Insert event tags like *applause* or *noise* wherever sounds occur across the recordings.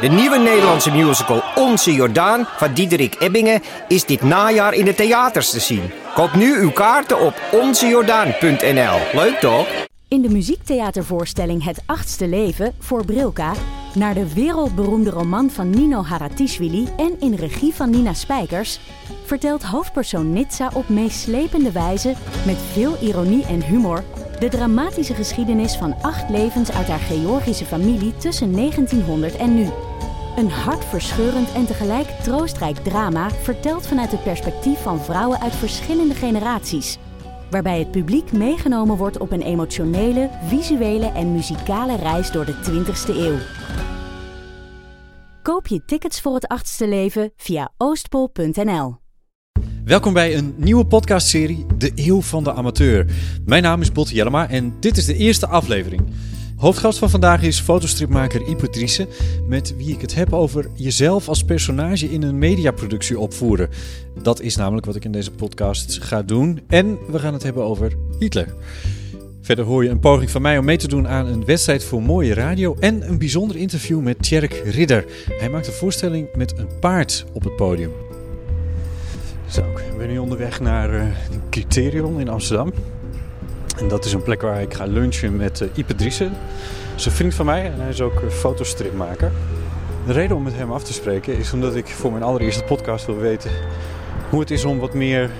De nieuwe Nederlandse musical Onze Jordaan van Diederik Ebbingen is dit najaar in de theaters te zien. Koop nu uw kaarten op onzejordaan.nl. Leuk toch? In de muziektheatervoorstelling Het Achtste Leven voor Brilka naar de wereldberoemde roman van Nino Haratischvili en in regie van Nina Spijkers vertelt hoofdpersoon Nitsa op meeslepende wijze met veel ironie en humor de dramatische geschiedenis van acht levens uit haar Georgische familie tussen 1900 en nu. Een hartverscheurend en tegelijk troostrijk drama verteld vanuit het perspectief van vrouwen uit verschillende generaties. Waarbij het publiek meegenomen wordt op een emotionele, visuele en muzikale reis door de 20ste eeuw. Koop je tickets voor het achtste leven via oostpol.nl. Welkom bij een nieuwe podcastserie De Eeuw van de Amateur. Mijn naam is Botte Jellema en dit is de eerste aflevering. Hoofdgast van vandaag is fotostripmaker Ipe met wie ik het heb over jezelf als personage in een mediaproductie opvoeren. Dat is namelijk wat ik in deze podcast ga doen. En we gaan het hebben over Hitler. Verder hoor je een poging van mij om mee te doen aan een wedstrijd voor mooie radio en een bijzonder interview met Tjerk Ridder. Hij maakt een voorstelling met een paard op het podium. Zo, ik ben nu onderweg naar uh, Criterion in Amsterdam. En dat is een plek waar ik ga lunchen met uh, Ipe Driessen. Dat is een vriend van mij en hij is ook uh, fotostripmaker. De reden om met hem af te spreken is omdat ik voor mijn allereerste podcast wil weten hoe het is om wat meer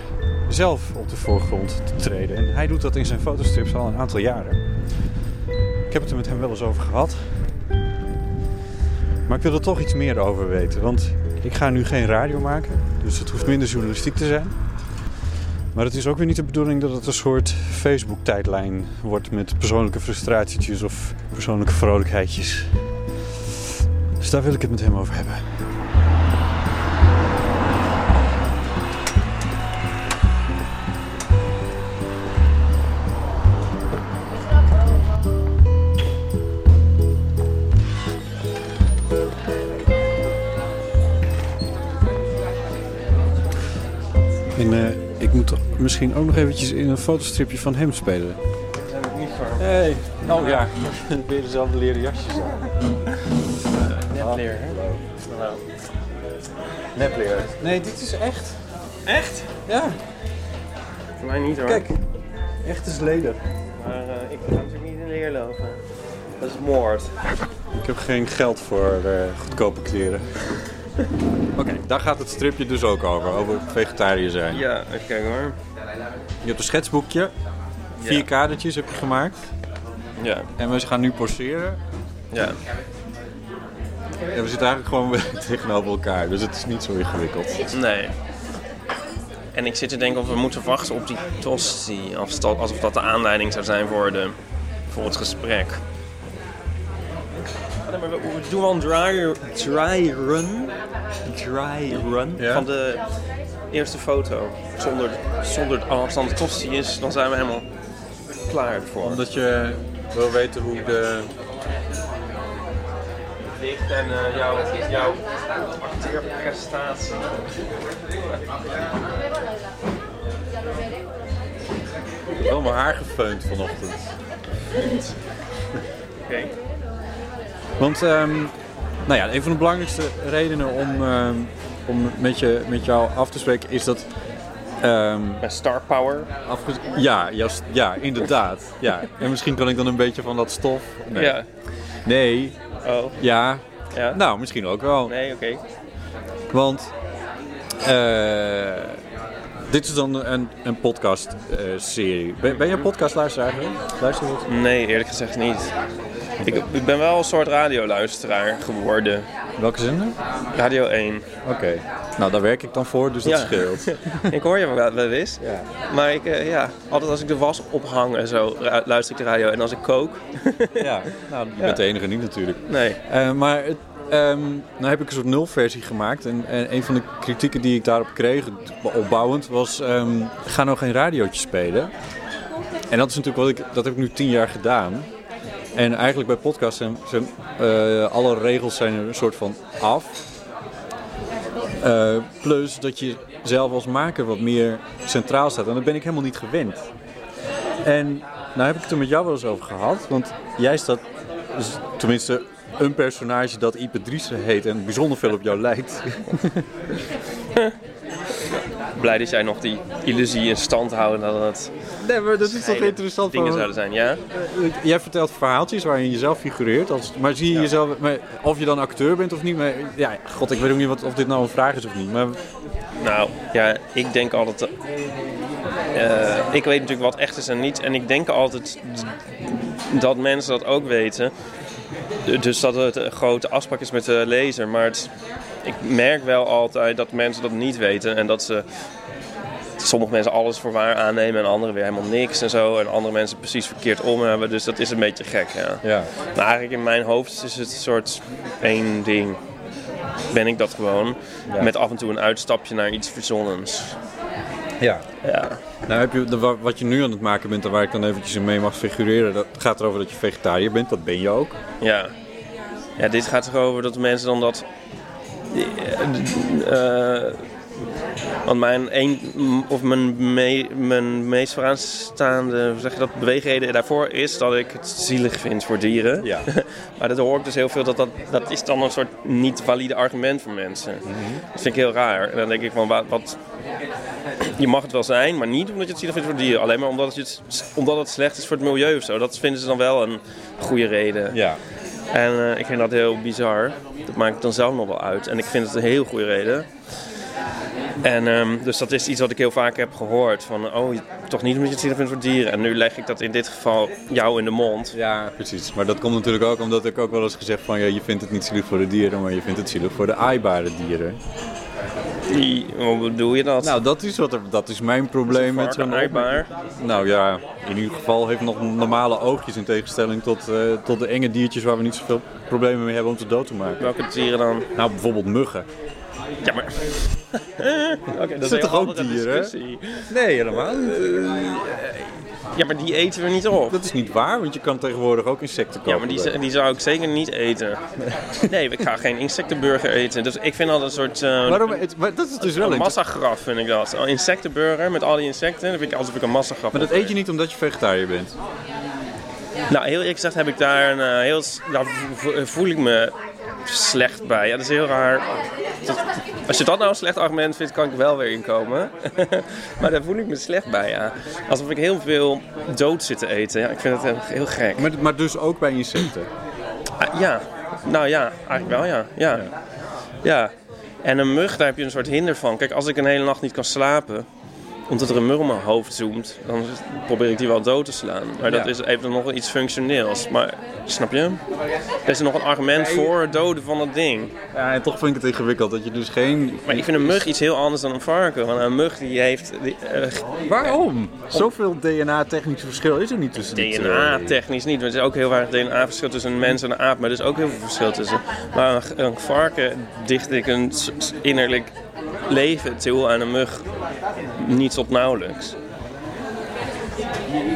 zelf op de voorgrond te treden. En hij doet dat in zijn fotostrips al een aantal jaren. Ik heb het er met hem wel eens over gehad. Maar ik wil er toch iets meer over weten. Want ik ga nu geen radio maken, dus het hoeft minder journalistiek te zijn. Maar het is ook weer niet de bedoeling dat het een soort Facebook-tijdlijn wordt met persoonlijke frustratietjes of persoonlijke vrolijkheidjes. Dus daar wil ik het met hem over hebben. En ik moet misschien ook nog eventjes in een fotostripje van hem spelen. Daar zijn we niet voor. Hey, oh ja, weer dezelfde leren jasjes aan. Nepleer, hè? Hallo. Nepleer. Nee, dit is echt. Echt? Ja, Voor mij niet hoor. kijk. Echt is leder. Maar uh, ik ga natuurlijk niet in leer lopen. Dat is moord. Ik heb geen geld voor uh, goedkope kleren. Oké, okay, daar gaat het stripje dus ook over, over vegetariër zijn. Ja, even kijken hoor. Je hebt een schetsboekje, vier Ja. kadertjes heb je gemaakt. Ja, En we gaan nu poseren. ja. En we zitten eigenlijk gewoon *laughs* tegenover elkaar, dus het is niet zo ingewikkeld. Nee. En ik zit te denken of we moeten wachten op die tosti. Alsof dat, de aanleiding zou zijn voor, de, voor het gesprek. We, we doen wel een dry, dry run. Dry run Ja. van de eerste foto. Zonder, zonder als dan de tosti is, dan zijn we helemaal klaar ervoor. Omdat je wil weten hoe de... ligt en eh, jouw, jouw acteerprestatie. Ik heb wel mijn haar gefeund vanochtend. Oké. Want ehm, nou ja, een van de belangrijkste redenen om, ehm, om met, je, met jou af te spreken is dat... ehm, Bij Star Power. ja, juist, ja, inderdaad. Ja. En misschien kan ik dan een beetje van dat stof... Nee. Ja. Nee, Oh. ja. Ja. Nou, misschien ook wel. Nee, oké. Want eh, dit is dan een, een podcast-serie. ben, ben je een podcastluisteraar? Luister je? Nee, eerlijk gezegd niet. Ik, ik ben wel een soort radioluisteraar geworden. Welke zender? Radio 1. Oké. Nou, daar werk ik dan voor, dus dat Ja. scheelt. *laughs* ik hoor je wel, wel eens. Ja. Maar ik, eh, ja, altijd als ik de was ophang en zo, luister ik de radio. En als ik kook, *laughs* ja. Nou, je bent de enige niet natuurlijk. nee. Eh, maar het, ehm, nou heb ik een soort nulversie gemaakt. En, en een van de kritieken die ik daarop kreeg, opbouwend, was... ehm, ga nou geen radiootje spelen. En dat is natuurlijk wat ik... Dat heb ik nu tien jaar gedaan. En eigenlijk bij podcasts zijn, eh, alle regels zijn er een soort van af. Eh, plus dat je zelf als maker wat meer centraal staat. En dat ben ik helemaal niet gewend. En nou heb ik het er met jou wel eens over gehad. Want jij staat, tenminste een personage dat Ipe Driessen heet en bijzonder veel op jou lijkt. *laughs* Blij dat jij nog die illusie in stand houdt dat het Nee, maar dat is toch interessant. dingen zouden zijn, ja? Jij vertelt verhaaltjes waarin je jezelf figureert. Als, maar zie je jezelf, maar of je dan acteur bent of niet. Maar, ja, god, ik weet ook niet wat, of dit nou een vraag is of niet. Maar Nou, ja, ik denk altijd... eh, ik weet natuurlijk wat echt is en niet. En ik denk altijd dat mensen dat ook weten. Dus dat het een grote afspraak is met de lezer. Maar het, ik merk wel altijd dat mensen dat niet weten. En dat ze... Sommige mensen alles voor waar aannemen en anderen weer helemaal niks en zo. En andere mensen precies verkeerd om hebben. Dus dat is een beetje gek, ja. ja. Maar eigenlijk in mijn hoofd is het een soort één ding. Ben ik dat gewoon. Ja. Met af en toe een uitstapje naar iets verzonnens. ja. Ja. Nou heb je, de, wa- wat je nu aan het maken bent en waar ik dan eventjes in mee mag figureren. Dat gaat erover dat je vegetariër bent. Dat ben je ook. Ja. Ja, dit gaat erover dat mensen dan dat... eh, want mijn, een, of mijn, me- mijn meest vooraanstaande zeg je dat, beweegreden daarvoor is dat ik het zielig vind voor dieren. Ja. *laughs* Maar dat hoor ik dus heel veel, dat, dat, dat is dan een soort niet valide argument voor mensen. Dat vind ik heel raar. En dan denk ik van, wat, wat, *clears throat* je mag het wel zijn, maar niet omdat je het zielig vindt voor dieren. Alleen maar omdat het, omdat het slecht is voor het milieu of zo. Dat vinden ze dan wel een goede reden. Ja. En eh, ik vind dat heel bizar. Dat maakt dan zelf nog wel uit. En ik vind het een heel goede reden. En ehm, dus dat is iets wat ik heel vaak heb gehoord. Van, oh, toch niet omdat je het zielig vindt voor dieren. En nu leg ik dat in dit geval jou in de mond. Ja, precies. Maar dat komt natuurlijk ook omdat ik ook wel eens gezegd van... Ja, je vindt het niet zielig voor de dieren, maar je vindt het zielig voor de aaibare dieren. Die, hoe bedoel je dat? Nou, dat is, wat er, dat is mijn probleem met zo'n aaibaar? Nou ja, in ieder geval heeft nog normale oogjes in tegenstelling tot, eh, tot de enge diertjes waar we niet zoveel problemen mee hebben om ze dood te maken. Welke dieren dan? Nou, bijvoorbeeld muggen. Ja, maar... *laughs* Dat is toch ook dieren? Nee, helemaal niet. Ja, maar die eten we niet op. Dat is niet waar, want je kan tegenwoordig ook insecten kopen. Ja, maar die, die zou ik zeker niet eten. Nee, ik ga geen insectenburger eten. Dus ik vind dat een soort... eh, Waarom, het- maar dat is dus wel Een massagraf vind ik dat. Een insectenburger met al die insecten. Dat vind ik alsof ik een massagraf Maar dat eet je niet omdat je vegetariër bent. Nou, heel eerlijk gezegd heb ik daar een eh, heel... Daar vo- vo- voel ik me slecht bij. Ja, dat is heel raar. Dat- als je dat nou een slecht argument vindt, kan ik wel weer inkomen. *laughs* maar daar voel ik me slecht bij, ja. Alsof ik heel veel dood zit te eten. Ja, ik vind het heel, heel gek. Maar, maar dus ook bij insecten. Ah, ja, nou ja, eigenlijk wel ja. ja. Ja. En een mug, daar heb je een soort hinder van. Kijk, als ik een hele nacht niet kan slapen, omdat er een mug op mijn hoofd zoomt, dan probeer ik die wel dood te slaan. Maar dat Ja. is even nog wel iets functioneels. Maar, snap je? Er is er nog een argument voor het doden van dat ding. Ja, en toch vind ik het ingewikkeld dat je dus geen... Maar ik vind een mug iets heel anders dan een varken. Want een mug die heeft die, eh, Waarom? Zoveel DNA-technische verschil is er niet tussen. DNA-technisch niet. Want er is ook heel erg DNA-verschil tussen een mens en een aap. Maar er is ook heel veel verschil tussen. Maar een, een varken dicht ik een innerlijk leven toe aan een mug niet tot nauwelijks.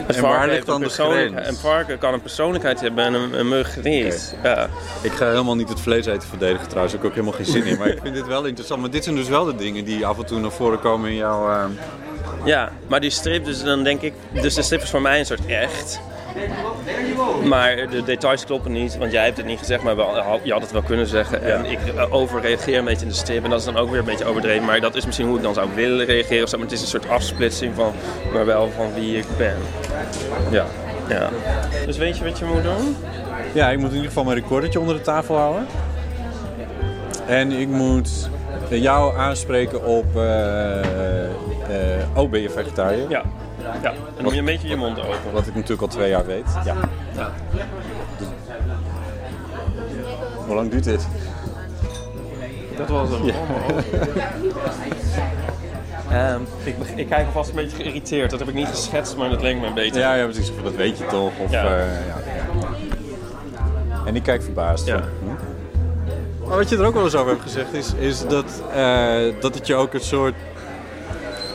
Een En waar ligt dan de grens? een varken kan een persoonlijkheid hebben en een, een mug niet. Ja. Ik ga helemaal niet het vlees eten verdedigen trouwens, daar heb ik ook helemaal geen zin in. Maar ik vind dit wel interessant. Maar dit zijn dus wel de dingen die af en toe naar voren komen in jouw... eh, ja, maar die strip, dus dan denk ik... Dus de strip is voor mij een soort echt. Maar de details kloppen niet, want jij hebt het niet gezegd, maar je had het wel kunnen zeggen. En ik eh, overreageer een beetje in de strip en dat is dan ook weer een beetje overdreven. Maar dat is misschien hoe ik dan zou willen reageren of zo. Maar het is een soort afsplitsing van, maar wel van wie ik ben. ja. Ja. Dus weet je wat je moet doen? ja, ik moet in ieder geval mijn recordertje onder de tafel houden. En ik moet jou aanspreken op... eh, eh, oh, ben je vegetariër? Ja. Ja, en dan moet je een beetje je mond open. Wat ik natuurlijk al twee jaar weet. Ja. Ja. Hoe lang duurt dit? Dat was hem. *laughs* Ehm, ik, ik kijk alvast een beetje geïrriteerd. Dat heb ik niet geschetst, maar dat leek me beter. Ja, ja, precies. Dat weet je toch? Of, Ja. ja. ja. En ik kijk verbaasd. Ja. hm? Maar wat je er ook wel eens over hebt gezegd is, is dat, eh, dat het je ook een soort...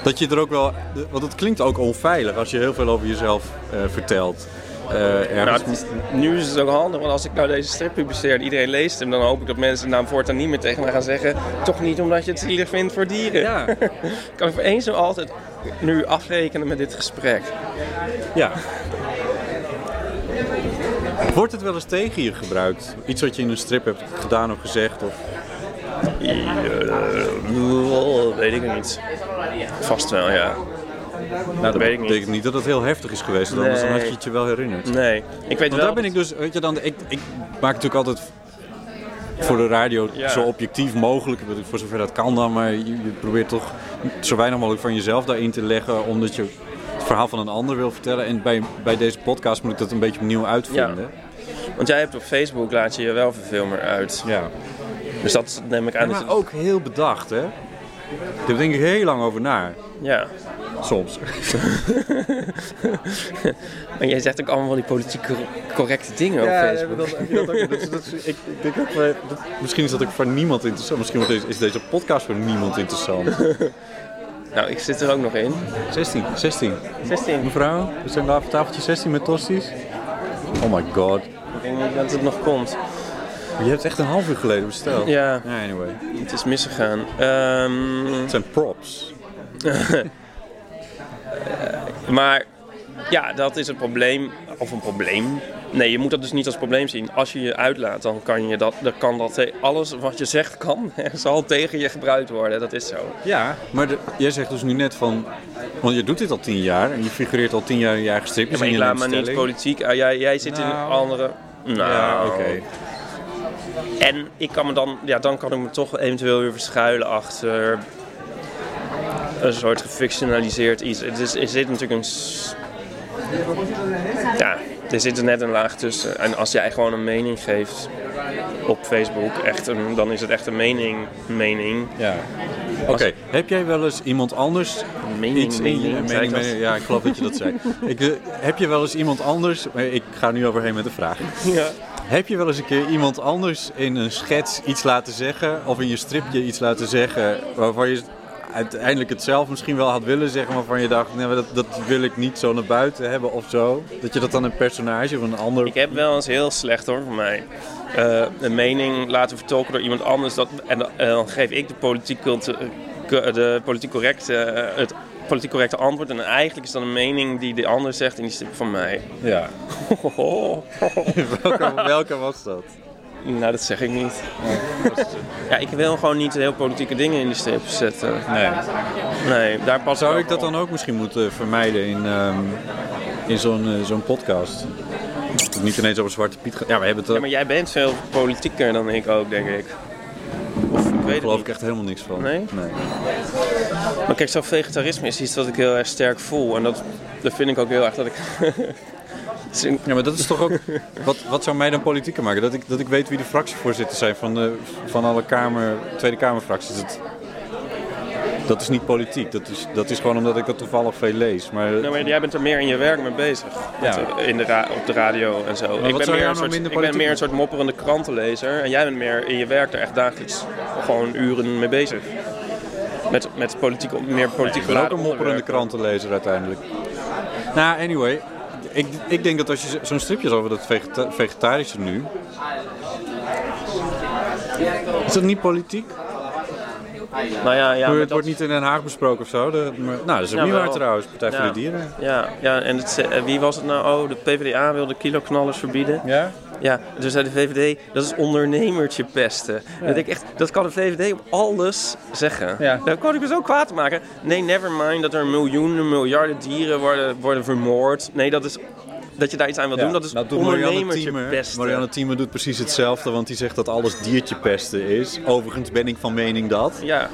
Dat je er ook wel... Want het klinkt ook onveilig als je heel veel over jezelf eh, vertelt. Nou, het is- nu is het ook handig, want als ik nou deze strip publiceer en iedereen leest hem, dan hoop ik dat mensen nou voortaan niet meer tegen mij gaan zeggen. Toch niet omdat je het zielig vindt voor dieren. Ja. *laughs* kan ik voor eens en altijd nu afrekenen met dit gesprek. Ja. Wordt het wel eens tegen je gebruikt? Iets wat je in een strip hebt gedaan of gezegd? Of... Uh, weet ik niet. Vast wel, ja. Nou, dat weet ik betekent niet dat het heel heftig is geweest, anders dan had je het je wel herinnerd. Nee, ik weet Want wel... daar ben ik dus, weet je dan, ik, ik maak natuurlijk altijd voor de radio Ja. zo objectief mogelijk, voor zover dat kan dan, maar je, je probeert toch zo weinig mogelijk van jezelf daarin te leggen, omdat je het verhaal van een ander wil vertellen. En bij, bij deze podcast moet ik dat een beetje opnieuw uitvinden. Want jij hebt op Facebook laat je je wel verfilmer uit. Ja. Dus dat neem ik aan. dat Maar ook heel bedacht, hè? Daar denk ik heel lang over na, Ja. soms. *laughs* Maar jij zegt ook allemaal van die politiek cor- correcte dingen op Facebook. ik, denk ook, misschien is dat ook voor niemand interessant. Misschien wordt deze- is deze podcast voor niemand interessant. *laughs* Nou, ik zit er ook nog in. 16, 16. 16. Mevrouw, we zijn daar op tafeltje 16 met tosties. Oh my god. Ik denk niet dat het nog komt. Je hebt echt een half uur geleden besteld. Ja, Ja, anyway. het is misgegaan. Ehm, Het zijn props. *laughs* maar ja, dat is het probleem. Of een probleem. Nee, je moet dat dus niet als probleem zien. Als je je uitlaat, dan kan je dat. Dan kan dat te- alles wat je zegt kan. *laughs* zal tegen je gebruikt worden. Dat is zo. Ja, maar de- jij zegt dus nu net van... Want je doet dit al tien jaar en je figureert al tien jaar in je eigen stripjes. Ja, maar ik je laat me niet politiek. ah, jij, jij zit in Nou. andere. Nou, Ja, oké. En ik kan me dan, ja, dan kan ik me toch eventueel weer verschuilen achter een soort gefictionaliseerd iets. Het is, er zit natuurlijk een. Ja, er zit er net een laag tussen. En als jij gewoon een mening geeft op Facebook, echt een, dan is het echt een mening. mening. Ja. Oké, heb jij wel eens iemand anders Mening, iets in je mening, mening, Ja, ik geloof dat je dat zei. *laughs* ik, eh, heb je wel eens iemand anders... maar Ik ga nu overheen met de vraag. Ja. Heb je wel eens een keer iemand anders in een schets iets laten zeggen... of in je stripje iets laten zeggen... waarvan je uiteindelijk het zelf misschien wel had willen zeggen... maar waarvan je dacht, nee, dat, dat wil ik niet zo naar buiten hebben of zo? Dat je dat dan een personage of een ander... Ik heb wel eens heel slecht hoor, voor mij. eh, een mening laten vertolken door iemand anders. Dat, en, dan- geef ik de politiek, cultu- eh, de politiek correcte, eh, het politiek correcte antwoord. En eigenlijk is dat een mening die de ander zegt en die stip van mij. Ja. *laughs* welke, welke was dat? nou, dat zeg ik niet. Ja, ik wil gewoon niet heel politieke dingen in die strip zetten. Nee. Nee, daar pas Zou ik dat dan ook misschien moeten vermijden in, ehm, in zo'n eh, zo'n podcast? Niet ineens over Zwarte Piet. Ja, we hebben het Ja, maar jij bent veel politieker dan ik ook, denk ik. Weet geloof ik echt helemaal niks van. Nee? Maar kijk, zo vegetarisme is iets wat ik heel erg sterk voel. En dat, dat vind ik ook heel erg dat ik... *laughs* Ja, maar dat is toch ook... Wat, wat zou mij dan politieker maken? Dat ik, dat ik weet wie de fractievoorzitters zijn van, de, van alle kamer, Tweede Kamerfracties. Dat, dat is niet politiek. Dat is, dat is gewoon omdat ik dat toevallig veel lees. Maar, Nou, maar jij bent er meer in je werk mee bezig. Ja. Met, In de ra- op de radio en zo. wat ik ben, meer nou een, soort, ik ben meer een soort mopperende krantenlezer. En jij bent meer in je werk er echt dagelijks gewoon uren mee bezig. Met, met politiek, meer politiek ik ben ook een mopperende krantenlezer uiteindelijk. Nou, anyway. Ik, ik denk dat als je zo'n stripje over dat vegeta- vegetarische nu... Is dat niet politiek? Nou ja, ja, maar het dat- wordt niet in Den Haag besproken of zo. De, maar, nou, dat is ook Ja, niet waar trouwens. Partij voor Ja. de Dieren. Ja, ja en het, eh, wie was het nou? Oh, de PvdA wilde kiloknallers verbieden. Ja? Ja, dus zei de VVD, dat is ondernemertje pesten. Dat, denk ik echt, dat kan de VVD op alles zeggen. Ja. Daar kan ik me zo kwaad maken. Nee, never mind dat er miljoenen, miljarden dieren worden, worden vermoord. Nee, dat is dat je daar iets aan wil doen. Dat is nou, ondernemertje pesten. Marianne Thieme doet precies hetzelfde, want die zegt dat alles diertje pesten is. Overigens ben ik van mening dat. Ja.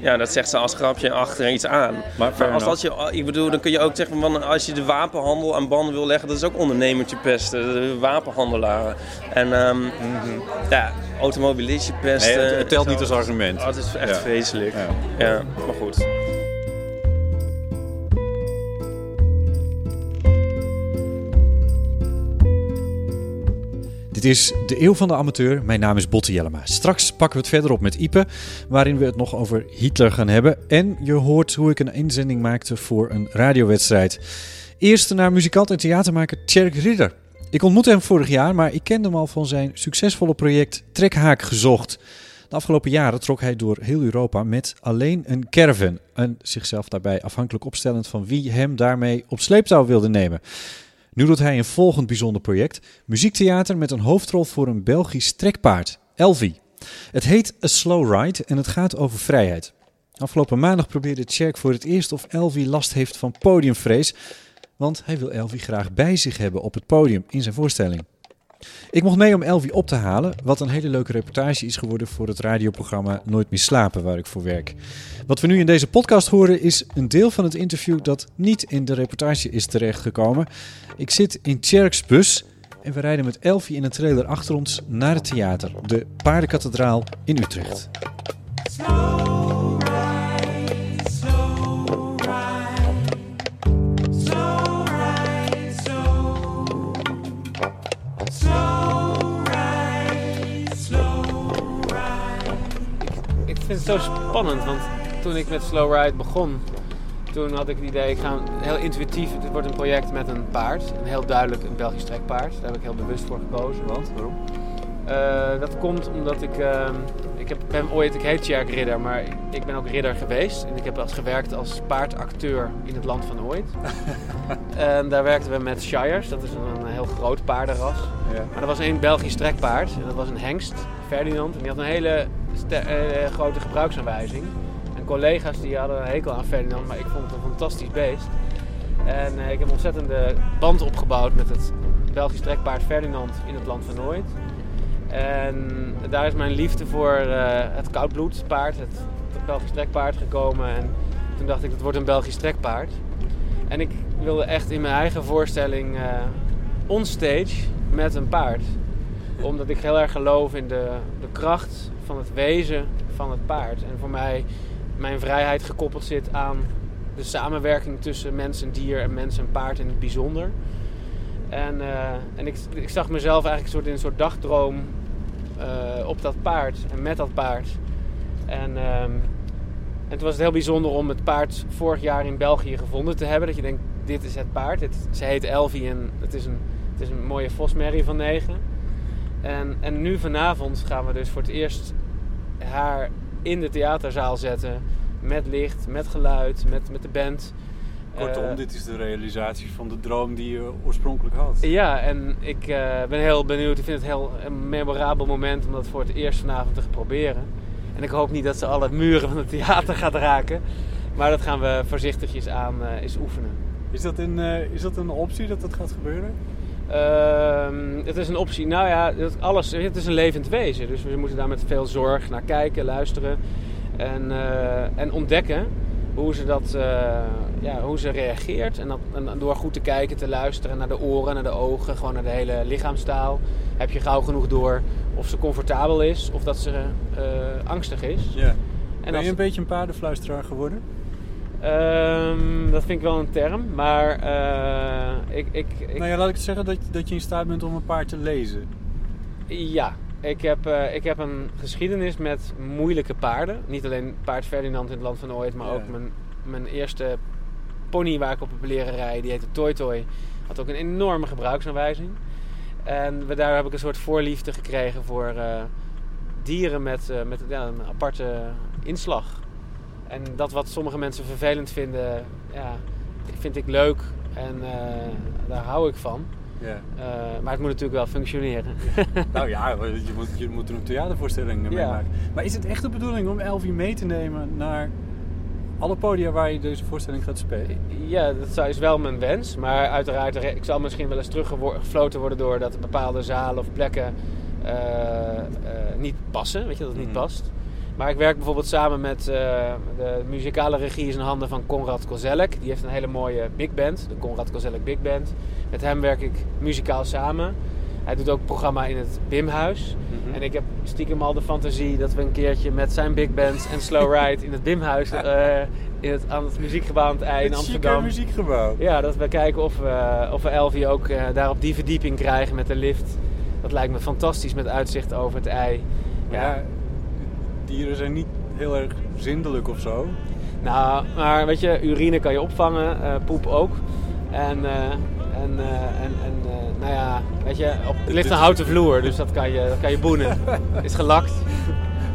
Ja, dat zegt ze als grapje achter iets aan. Maar fair als dat je, ik bedoel, dan kun je ook zeggen van als je de wapenhandel aan banden wil leggen, dat is ook ondernemertje pesten, de wapenhandelaren. En ehm ja, automobilistje pesten. Mhm. Nee, het, het telt niet als argument. Oh, het is echt Ja. vreselijk. Ja. Ja. maar goed. Dit is de Eeuw van de Amateur. Mijn naam is Botte Jellema. Straks pakken we het verder op met Ipe, waarin we het nog over Hitler gaan hebben. En je hoort hoe ik een inzending maakte voor een radiowedstrijd. Eerst naar muzikant en theatermaker Tjerk Ridder. Ik ontmoette hem vorig jaar, maar ik kende hem al van zijn succesvolle project Trekhaak Gezocht. De afgelopen jaren trok hij door heel Europa met alleen een caravan. En zichzelf daarbij afhankelijk opstellend van wie hem daarmee op sleeptouw wilde nemen. Nu doet hij een volgend bijzonder project: muziektheater met een hoofdrol voor een Belgisch trekpaard, Elvi. Het heet A Slow Ride en het gaat over vrijheid. Afgelopen maandag probeerde Tjerk voor het eerst of Elvi last heeft van podiumvrees, want hij wil Elvi graag bij zich hebben op het podium in zijn voorstelling. Ik mocht mee om Elvi op te halen, wat een hele leuke reportage is geworden voor het radioprogramma Nooit meer slapen, waar ik voor werk. Wat we nu in deze podcast horen is een deel van het interview dat niet in de reportage is terechtgekomen. Ik zit in Tjerks bus en we rijden met Elvi in een trailer achter ons naar het theater, de Paardenkathedraal in Utrecht. Vind het zo spannend, want toen ik met Slow Ride begon, toen had ik het idee, ik ga heel intuïtief, het wordt een project met een paard. Een heel duidelijk een Belgisch trekpaard. Daar heb ik heel bewust voor gekozen. Want, waarom? Eh, dat komt omdat ik, ehm, ik heb, ben ooit, ik heet Tjerk Ridder, maar ik, ik ben ook ridder geweest. En ik heb als gewerkt als paardacteur in het land van ooit. *laughs* en daar werkten we met Shires, dat is een, een heel groot paardenras. Ja. Maar er was één Belgisch trekpaard en dat was een hengst, Ferdinand. En die had een hele ster- eh, grote gebruiksaanwijzing. En collega's die hadden een hekel aan Ferdinand, maar ik vond het een fantastisch beest. En eh, ik heb een ontzettende band opgebouwd met het Belgisch trekpaard Ferdinand in het land van Nooit. En daar is mijn liefde voor eh, het koudbloedspaard, het, het Belgisch trekpaard gekomen. En toen dacht ik, dat wordt een Belgisch trekpaard. En ik wilde echt in mijn eigen voorstelling eh onstage met een paard. Omdat ik heel erg geloof in de, de kracht van het wezen van het paard. En voor mij mijn vrijheid gekoppeld zit aan de samenwerking tussen mens en dier en mens en paard in het bijzonder. En, eh, en ik, ik zag mezelf eigenlijk soort, in een soort dagdroom eh, op dat paard en met dat paard. En, ehm, en was het heel bijzonder om het paard vorig jaar in België gevonden te hebben. Dat je denkt, dit is het paard. Het, ze heet Elvie en het is een, het is een mooie vosmerrie van negen. En, en nu vanavond gaan we dus voor het eerst haar in de theaterzaal zetten. Met licht, met geluid, met, met de band. Kortom, Eh, dit is de realisatie van de droom die je oorspronkelijk had. Ja, en ik eh, ben heel benieuwd. Ik vind het heel een memorabel moment om dat voor het eerst vanavond te proberen. En ik hoop niet dat ze alle muren van het theater gaat raken. Maar dat gaan we voorzichtigjes aan eh eens oefenen. Is dat, een, is dat een optie dat dat gaat gebeuren? Ehm, het is een optie. Nou ja, het, alles, het is een levend wezen. Dus we moeten daar met veel zorg naar kijken, luisteren. En, en ontdekken hoe ze, dat, eh, ja, hoe ze reageert. En, dat, en door goed te kijken, te luisteren naar de oren, naar de ogen, gewoon naar de hele lichaamstaal. Heb je gauw genoeg door of ze comfortabel is of dat ze eh, angstig is. Ja. En ben je een beetje een paardenfluisteraar geworden? Ehm, dat vind ik wel een term, maar eh, ik, ik, ik, Nou ja, laat ik zeggen dat, dat je in staat bent om een paard te lezen. Ja, ik heb, eh, ik heb een geschiedenis met moeilijke paarden. Niet alleen paard Ferdinand in het land van ooit, maar Ja. ook mijn, mijn eerste pony waar ik op heb leren rijden, die heette Toy Toy. Had ook een enorme gebruiksaanwijzing. En we, daar heb ik een soort voorliefde gekregen voor eh, dieren met, eh, met ja, een aparte inslag. En dat wat sommige mensen vervelend vinden, ja, vind ik leuk en daar hou ik van. Ja. Eh, maar het moet natuurlijk wel functioneren. nou ja, *laughs* je moet, je moet er een theatervoorstelling mee Ja. maken. Maar is het echt de bedoeling om Elvie mee te nemen naar alle podia waar je deze voorstelling gaat spelen? Ja, dat is wel mijn wens. Maar uiteraard, ik zal misschien wel eens teruggefloten worden door dat bepaalde zalen of plekken eh, eh, niet passen. Weet je, dat het niet Mhm. past. Maar ik werk bijvoorbeeld samen met eh, de muzikale regie is in handen van Konrad Kozelek. Die heeft een hele mooie big band, de Konrad Kozelek Big Band. Met hem werk ik muzikaal samen. Hij doet ook programma in het Bimhuis. Mhm. En ik heb stiekem al de fantasie dat we een keertje met zijn big band en Slow Ride in het Bimhuis *laughs* eh, in het, aan het muziekgebouw aan het ei in Het Amsterdam. muziekgebouw. Ja, dat we kijken of we, of we Elvie ook eh, daar op die verdieping krijgen met de lift. Dat lijkt me fantastisch met uitzicht over het ei. Ja, dieren zijn niet heel erg zindelijk of zo. Nou, maar weet je, urine kan je opvangen, eh, poep ook. En, eh, en, eh, en, en eh, nou ja, weet je, op, er ligt een houten vloer, dus dat kan je, dat kan je boenen. *laughs* Is gelakt.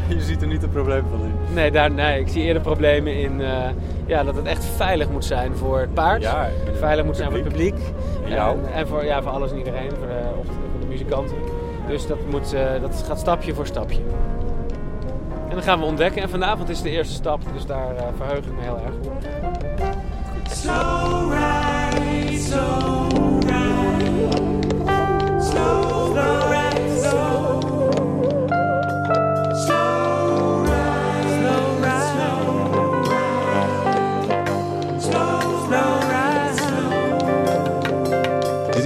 Je ziet er niet het probleem van in. Nee, daar, nee, ik zie eerder problemen in eh, ja, dat het echt veilig moet zijn voor het paard. Ja, veilig moet zijn voor het publiek. jou. En, en voor, ja, voor alles en iedereen, voor de, of voor de muzikanten. Dus dat, moet, eh, dat gaat stapje voor stapje. En dan gaan we ontdekken. En vanavond is de eerste stap, dus daar eh, verheug ik me heel erg op. Dit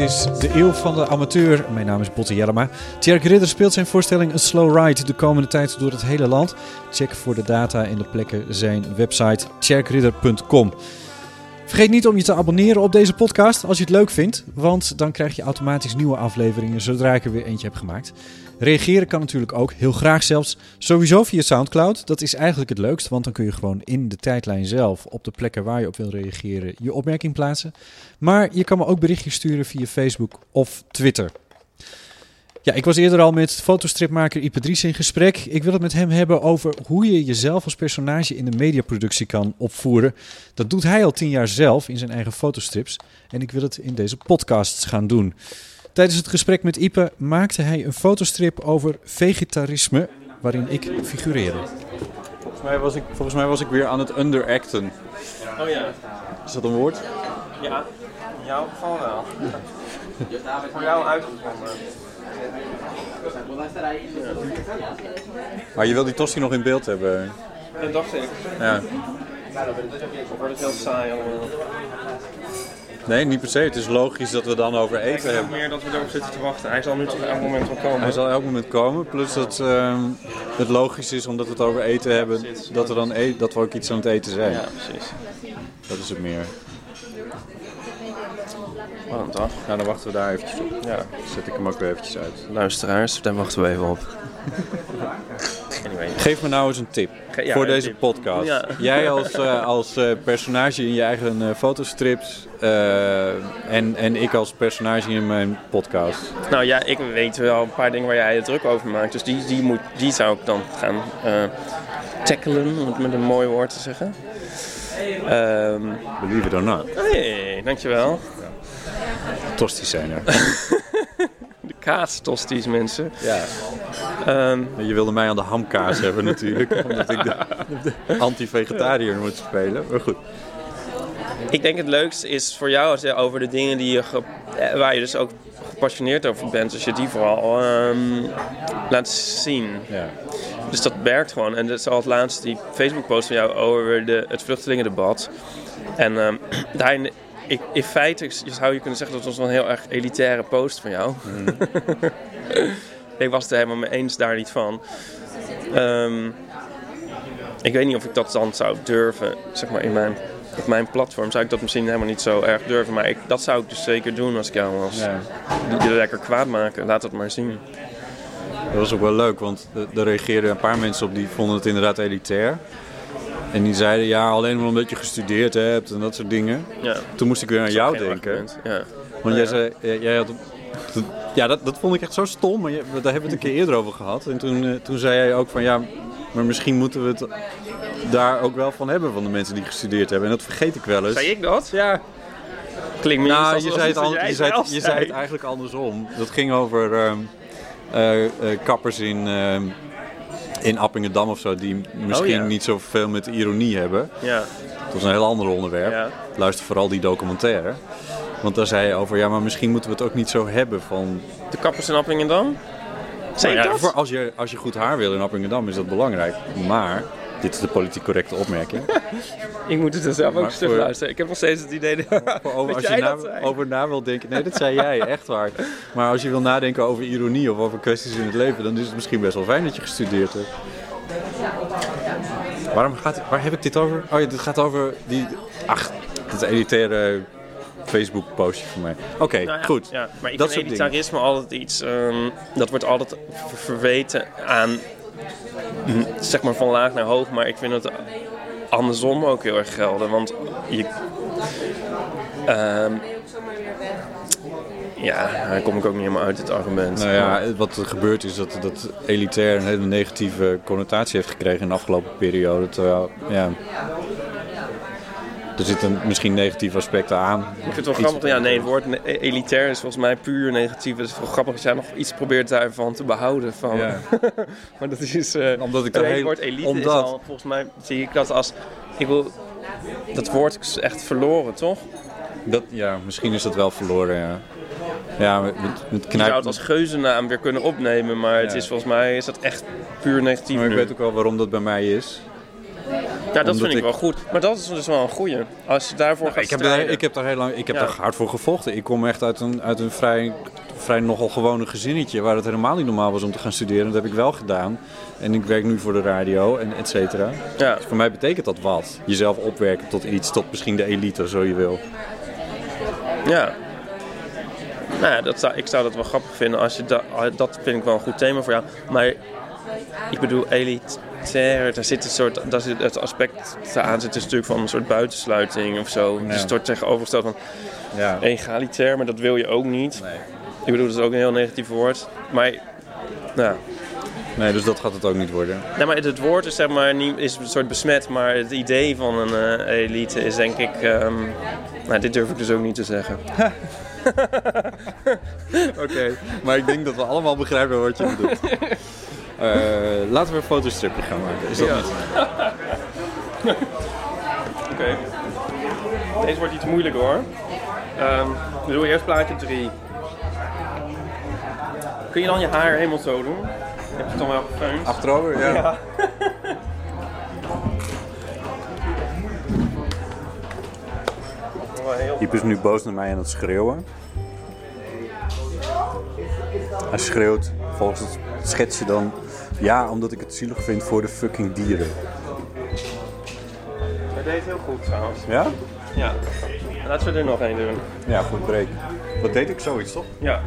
is de eeuw van de amateur. Mijn naam is Botte Jellema. Tjerk Ridder speelt zijn voorstelling A Slow Ride de komende tijd door het hele land. Check voor de data en de plekken zijn website tjerkridder.com. Vergeet niet om je te abonneren op deze podcast als je het leuk vindt, want dan krijg je automatisch nieuwe afleveringen zodra ik er weer eentje heb gemaakt. Reageren kan natuurlijk ook, heel graag zelfs, sowieso via Soundcloud. Dat is eigenlijk het leukst, want dan kun je gewoon in de tijdlijn zelf, op de plekken waar je op wil reageren, je opmerking plaatsen. Maar je kan me ook berichtjes sturen via Facebook of Twitter. Ja, ik was eerder al met fotostripmaker Ipe Dries in gesprek. Ik wil het met hem hebben over hoe je jezelf als personage in de mediaproductie kan opvoeren. Dat doet hij al tien jaar zelf in zijn eigen fotostrips. En ik wil het in deze podcasts gaan doen. Tijdens het gesprek met Ipe maakte hij een fotostrip over vegetarisme, waarin ik figureerde. Volgens mij, was ik, volgens mij was ik weer aan het underacten. Oh ja. Is dat een woord? Ja, in jouw geval wel. Voor jou uitgevonden. Maar je wil die tosti nog in beeld hebben. Dat dacht ik. Ja. Of wordt het heel saai allemaal? Nee, niet per se. Het is logisch dat we dan over eten hebben. meer dat we erop zitten te wachten. Hij zal nu toch elk moment wel komen. Hij zal elk moment komen. Plus dat ehm, het logisch is, omdat we het over eten hebben, dat, we dan e dat we ook iets aan het eten zijn. Ja, precies. Dat is het meer. Een dag. Nou, dan wachten we daar eventjes op. Ja. Dan zet ik hem ook weer eventjes uit. Luisteraars, daar wachten we even op. *laughs* Anyway. Geef me nou eens een tip Ge- ja, voor een deze tip. podcast. Ja. *laughs* Jij als, eh, als eh, personage in je eigen eh, fotostrips eh, en, en ik als personage in mijn podcast. Nou ja, ik weet wel een paar dingen waar jij je druk over maakt. Dus die, die, moet, die zou ik dan gaan eh tackelen, om het met een mooi woord te zeggen. Ehm Believe it or not. hey, dankjewel. Tosties zijn er. *laughs* De kaastosties, mensen. ja. Ehm, Je wilde mij aan de hamkaas hebben natuurlijk. *laughs* Omdat ik de, de anti-vegetariër moet spelen. Maar goed. ik denk het leukste is voor jou als je over de dingen die je eh, waar je dus ook gepassioneerd over bent, als je die vooral ehm, laat zien. Ja. Dus dat werkt gewoon. En dat is al het laatste die Facebook-post van jou over de, het vluchtelingendebat. En ehm, *clears throat* daarin, ik, in feite zou je kunnen zeggen dat het was wel een heel erg elitaire post van jou. *laughs* ik was het er helemaal mee eens daar niet van. Ehm, ik weet niet of ik dat dan zou durven, zeg maar in mijn, op mijn platform zou ik dat misschien helemaal niet zo erg durven. Maar ik, dat zou ik dus zeker doen als ik jou was. Ja. Je lekker kwaad maken, laat het maar zien. Dat was ook wel leuk, want er reageerden een paar mensen op die vonden het inderdaad elitair. En die zeiden, ja, alleen maar omdat je gestudeerd hebt en dat soort dingen. Ja. Toen moest ik weer aan jou denken. Ja. Want jij zei, jij- jij had... Ja, dat, dat vond ik echt zo stom, maar daar hebben we het een keer eerder over gehad. En toen, eh, toen zei jij ook van, ja, maar misschien moeten we het daar ook wel van hebben van de mensen die gestudeerd hebben. En dat vergeet ik wel eens. Zei ik dat? Ja, Klinkt meer nou, je zei, het al, je, zei, je zei het eigenlijk andersom. Dat ging over eh, eh, kappers in, ehm, in Appingedam of zo, die misschien Oh, ja. niet zoveel met ironie hebben. Ja, Dat was een heel ander onderwerp. Ja. Luister vooral die documentaire. Want daar zei je over, ja, maar misschien moeten we het ook niet zo hebben van... de kappers in Appingedam? Nou ik ja, dat? voor als, je, als je goed haar wil in Appingedam is dat belangrijk. Maar, dit is de politiek correcte opmerking. *laughs* Ik moet het er zelf ook Maar terug voor- luisteren. Ik heb nog steeds het idee dat, over, *laughs* als je na, over na wil denken. Nee, dat zei jij, *laughs* echt waar. Maar als je wil nadenken over ironie of over kwesties in het leven, dan is het misschien best wel fijn dat je gestudeerd hebt. Waarom gaat, waar heb ik dit over? Oh ja, dit gaat over die. Ach, dat elitaire Facebook-postje van mij. Oké, Nou ja, goed. Ja, maar ik Dat vind soort dingen. elitarisme altijd iets... ehm, dat wordt altijd ver- verweten aan... hm, zeg maar van laag naar hoog. Maar ik vind het andersom ook heel erg gelden. Want je... ehm, Ja, daar kom ik ook niet helemaal uit het argument. Nou ja, wat er gebeurt is dat, dat elitair een hele negatieve connotatie heeft gekregen in de afgelopen periode. Terwijl, ja, er zitten misschien negatieve aspecten aan. Ik vind het wel grappig. Ja, nee, het woord ne- elitair is volgens mij puur negatief. Het is wel grappig dat jij nog iets probeert daarvan te behouden. Van. Ja. *laughs* maar dat is... eh Omdat ik het woord elite is omdat- al, volgens mij zie ik dat als... Ik wil, dat woord is echt verloren, toch? Dat, ja, misschien is dat wel verloren, ja. Ja, met, met- met Je zou knijp... het als geuzennaam weer kunnen opnemen, maar het Ja. is volgens mij is dat echt puur negatief Maar ik nu. weet ook wel waarom dat bij mij is. Ja, dat vind ik ik- wel goed. Maar dat is dus wel een goeie. Als je daarvoor gaat Ik heb, daar, ik heb daar heel lang, ik heb Ja. daar hard voor gevochten. Ik kom echt uit een, uit een vrij, vrij nogal gewone gezinnetje waar het helemaal niet normaal was om te gaan studeren. Dat heb ik wel gedaan. En ik werk nu voor de radio en et cetera. Ja. Dus voor mij betekent dat wat. Jezelf opwerken tot iets, tot misschien de elite, zo je wil. Ja. Nou ja, dat zou, ik zou dat wel grappig vinden als je dat... Dat vind ik wel een goed thema voor jou. Maar ik bedoel, elitair, daar zit een soort... Daar zit het aspect aan zit is natuurlijk van een soort buitensluiting of zo. Dus het wordt tegenovergesteld van Ja. egalitair, maar dat wil je ook niet. Nee. Ik bedoel, dat is ook een heel negatief woord. Maar... Nou, nee, dus dat gaat het ook niet worden. Nee, maar het, woord is, zeg maar, niet, is een soort besmet, maar het idee van een eh, elite is denk ik... nou, dit durf ik dus ook niet te zeggen. *laughs* Oké, maar ik denk dat we allemaal begrijpen wat je bedoelt. *laughs* Eh, laten we een fotostripje gaan maken. Is dat Ja. niet? *laughs* Oké. Deze wordt iets moeilijker hoor. Ehm we doen eerst plaatje 3. Kun je dan je haar helemaal zo doen? Heb je het dan wel gefeund? Achterover, ja. Ja. Wel *laughs* heel- Iep is nu boos naar mij aan het schreeuwen. Hij schreeuwt volgens het schetsje dan... Ja, omdat ik het zielig vind voor de fucking dieren. Hij deed heel goed trouwens. Ja? Ja. Laten we er nog één doen. Ja, goed break. Wat deed ik zoiets, toch? Ja.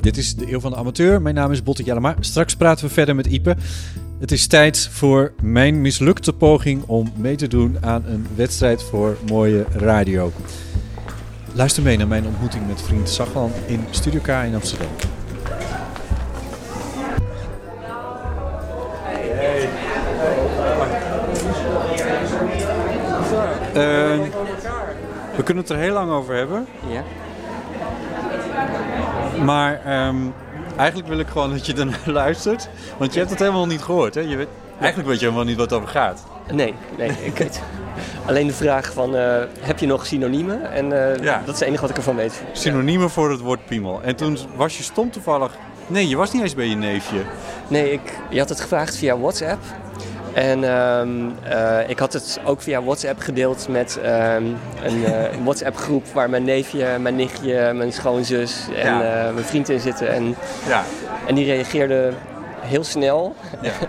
Dit is de Eeuw van de Amateur. Mijn naam is Botte Jellema. Straks praten we verder met Ipe. Het is tijd voor mijn mislukte poging om mee te doen aan een wedstrijd voor mooie radio. Luister mee naar mijn ontmoeting met vriend Saglan in Studio K in Amsterdam. Eh, we kunnen het er heel lang over hebben. Ja. Maar ehm, eigenlijk wil ik gewoon dat je ernaar luistert. Want je hebt het helemaal niet gehoord, hè? Je weet, eigenlijk weet je helemaal niet wat het over gaat. Nee, nee, ik weet. Alleen de vraag van, eh, heb je nog synoniemen? En eh, Ja. dat is het enige wat ik ervan weet. Synoniemen voor het woord piemel. En toen was je stom toevallig... Nee, je was niet eens bij je neefje. Nee, ik, je had het gevraagd via WhatsApp. En ehm, eh, ik had het ook via WhatsApp gedeeld met ehm, een eh, WhatsApp groep waar mijn neefje, mijn nichtje, mijn schoonzus en Ja. mijn vriend in zitten. En, Ja, en die reageerden heel snel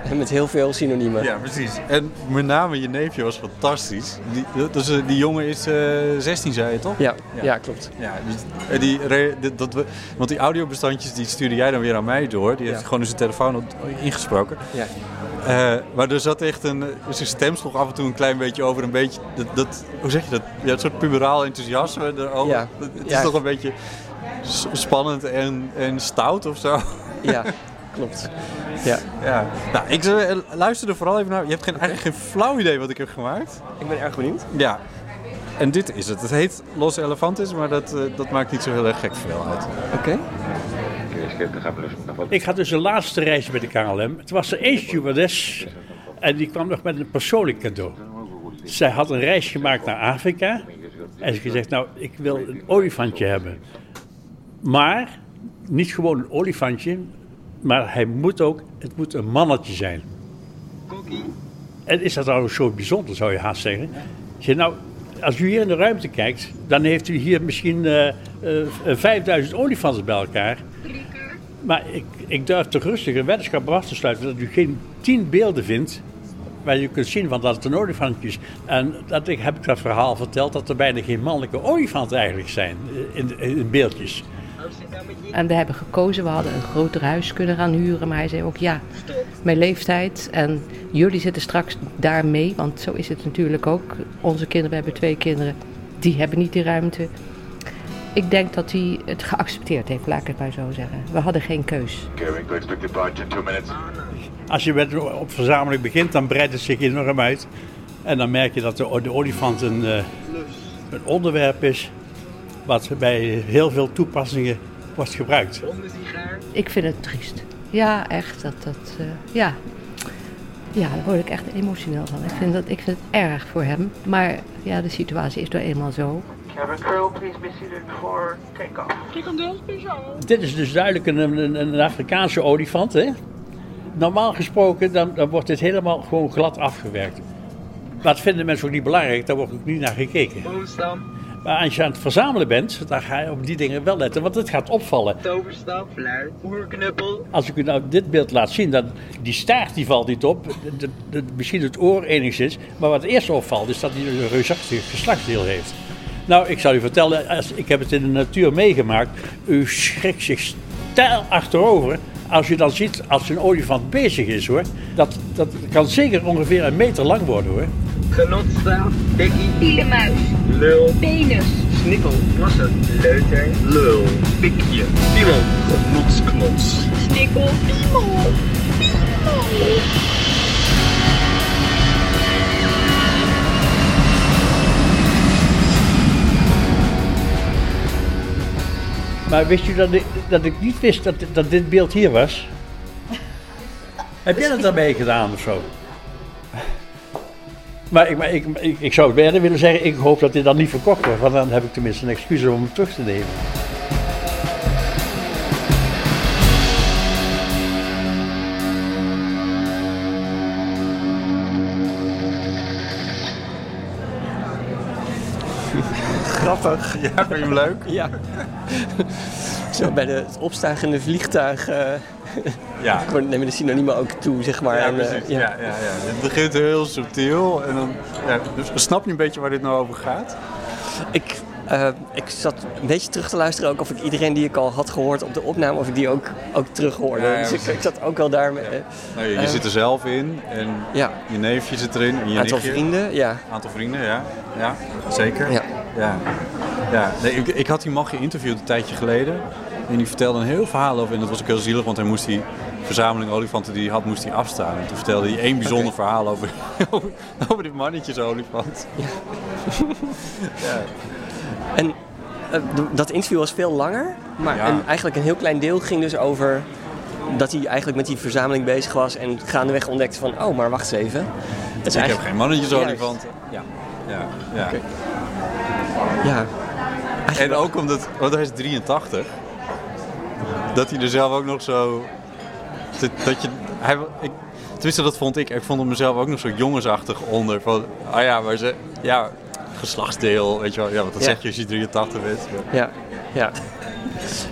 en *laughs* met heel veel synoniemen. ja precies. En met name je neefje was fantastisch. Die, dus, eh, die jongen is eh 16, zei je toch? Ja, Ja. klopt. Ja, dus, en die, dat we, want die audiobestandjes die stuurde jij dan weer aan mij door. Die heeft gewoon in zijn telefoon op- ingesproken. Ja. Eh, maar er zat echt een. Zijn stem sloeg af en toe een klein beetje over. Een beetje. Dat, dat, hoe zeg je dat? Ja, een soort puberaal enthousiasme erover. Ja. Het is Ja. toch een beetje spannend en, en stout of zo. Ja, *laughs* klopt. Ja. Ja. Nou, ik zou- eh, luister er vooral even naar. Je hebt geen, eigenlijk geen flauw idee wat ik heb gemaakt. Ik ben erg benieuwd. Ja. En dit is het. Het heet Los Elefantes, maar dat, eh, dat maakt niet zo heel erg gek veel uit. Oké. Ik had dus een laatste reis met de KLM. Het was er één stewardess en die kwam nog met een persoonlijk cadeau. Zij had een reis gemaakt naar Afrika en ze gezegd, nou, ik wil een olifantje hebben. Maar niet gewoon een olifantje, maar hij moet ook, het moet een mannetje zijn. En is dat nou zo bijzonder, zou je haast zeggen? Zeg, nou, als u hier in de ruimte kijkt, dan heeft u hier misschien eh, eh, 5000 olifanten bij elkaar. Maar ik, ik durf toch rustig een weddenschap af te sluiten dat u geen tien beelden vindt waar je kunt zien van dat het een olifantje is. En dat ik, heb ik dat verhaal verteld dat er bijna geen mannelijke olifanten eigenlijk zijn eh, in, in beeldjes. En we hebben gekozen, we hadden een groter huis kunnen gaan huren. Maar hij zei ook, ja, mijn leeftijd en jullie zitten straks daarmee. Want zo is het natuurlijk ook. Onze kinderen, we hebben twee kinderen, die hebben niet die ruimte. Ik denk dat hij het geaccepteerd heeft, laat ik het maar zo zeggen. We hadden geen keus. Als je met, op verzameling begint, dan breidt het zich enorm uit. En dan merk je dat de, de olifant een, eh, een onderwerp is wat bij heel veel toepassingen wordt gebruikt. Ik vind het triest. Ja, echt. Dat, dat, eh, ja. ja, daar word ik echt emotioneel van. Ik vind, dat, ik vind het erg voor hem. Maar ja, de situatie is nou eenmaal zo. Crew, please be seated before takeoff. Dit is dus duidelijk een, een, een Afrikaanse olifant. Hè? Normaal gesproken dan, dan wordt dit helemaal gewoon glad afgewerkt. Dat vinden mensen ook niet belangrijk, daar wordt ook niet naar gekeken. Maar als je aan het verzamelen bent, dan ga je op die dingen wel letten, want het gaat opvallen. Toverstaf, fluit, oerknuppel. Als ik u nou dit beeld laat zien, dan die staart die valt niet op, de, de- de- misschien het oor enigszins, maar wat eerst opvalt is dat hij een reusachtig geslachtsdeel heeft. Nou, ik zal u vertellen, als, ik heb het in de natuur meegemaakt, u schrikt zich stijl achterover als u dan ziet als een olifant bezig is hoor. Dat, dat kan zeker ongeveer een meter lang worden hoor. Genotstaaf, bekkie, Pielemuis, lul, penis, snikkel, plassen, leuter, lul, pikje, piemel, genotsknots. snikkel, piemel. Piemel. Maar wist u dat ik, dat ik niet wist dat, dat dit beeld hier was? Heb jij dat daarmee gedaan of zo? Maar ik, maar ik, ik, zou het bijna willen zeggen, ik hoop dat dit dan niet verkocht wordt. Want dan heb ik tenminste een excuus om hem terug te nemen. Grappig. *laughs* Ja, vind je hem leuk? Ja. *laughs* Zo bij de, het opstijgende vliegtuig eh Ja. *laughs* nemen de synoniemen ook toe, zeg maar. Ja, En, eh, precies. Ja, ja, ja. Het begint heel subtiel. En dan, ja, dus snap je een beetje waar dit nou over gaat? Ik, eh, ik zat een beetje terug te luisteren ook of ik iedereen die ik al had gehoord op de opname, of ik die ook, ook terug hoorde. Ja, ja, dus ik, ik zat ook wel daar. Nou, je, je zit er zelf in. En Ja. je neefje zit erin. En je aantal nichtje. vrienden, ja. Aantal vrienden, ja. Ja, zeker. Ja. Ja. ja. Nee, ik, ik had die man geïnterviewd een tijdje geleden. En die vertelde een heel verhaal over. En dat was ook heel zielig, want hij moest die verzameling olifanten die hij had, moest hij afstaan. En toen vertelde hij één bijzonder verhaal over, *laughs* over, over dit mannetjesolifant. Ja. En eh, dat interview was veel langer, maar Ja. een, eigenlijk een heel klein deel ging dus over dat hij eigenlijk met die verzameling bezig was en gaandeweg ontdekte van, oh, maar wacht eens even. Is Ik heb geen mannetjesolifanten. Ja. Ja. ja. Ja. En ook omdat, want hij is 83, dat hij er zelf ook nog zo. Dat, dat je, hij, ik, tenminste, dat vond ik. Ik vond hem mezelf ook nog zo jongensachtig onder. Van, ah ja, maar ze, ja, geslachtsdeel, weet je wel. Ja, want dat Ja. zeg je als je 83 bent. Ja, ja.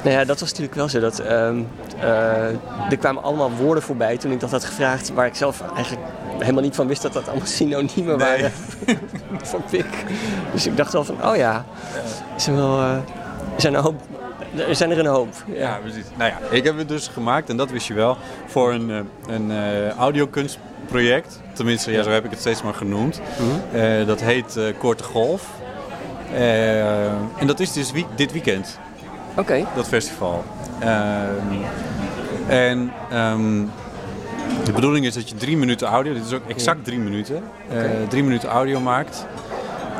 Nou ja, dat was natuurlijk wel zo. Dat, ehm, eh, er kwamen allemaal woorden voorbij toen ik dat had gevraagd, waar ik zelf eigenlijk helemaal niet van wist dat dat allemaal *laughs* synoniemen Nee. waren *laughs* voor pik. Dus ik dacht wel van, oh ja, er zijn, eh, er zijn, een hoop, er zijn er een hoop. Ja, precies. Nou ja, ik heb het dus gemaakt, en dat wist je wel, voor een, eh, een eh, audiokunstproject. Tenminste, ja, zo heb ik het steeds maar genoemd. Eh, dat heet Korte Golf. En dat is dus wie- dit weekend. Oké. Dat festival. Ehm, en ehm, de bedoeling is dat je drie minuten audio, dit is ook exact drie minuten, eh, drie minuten audio maakt.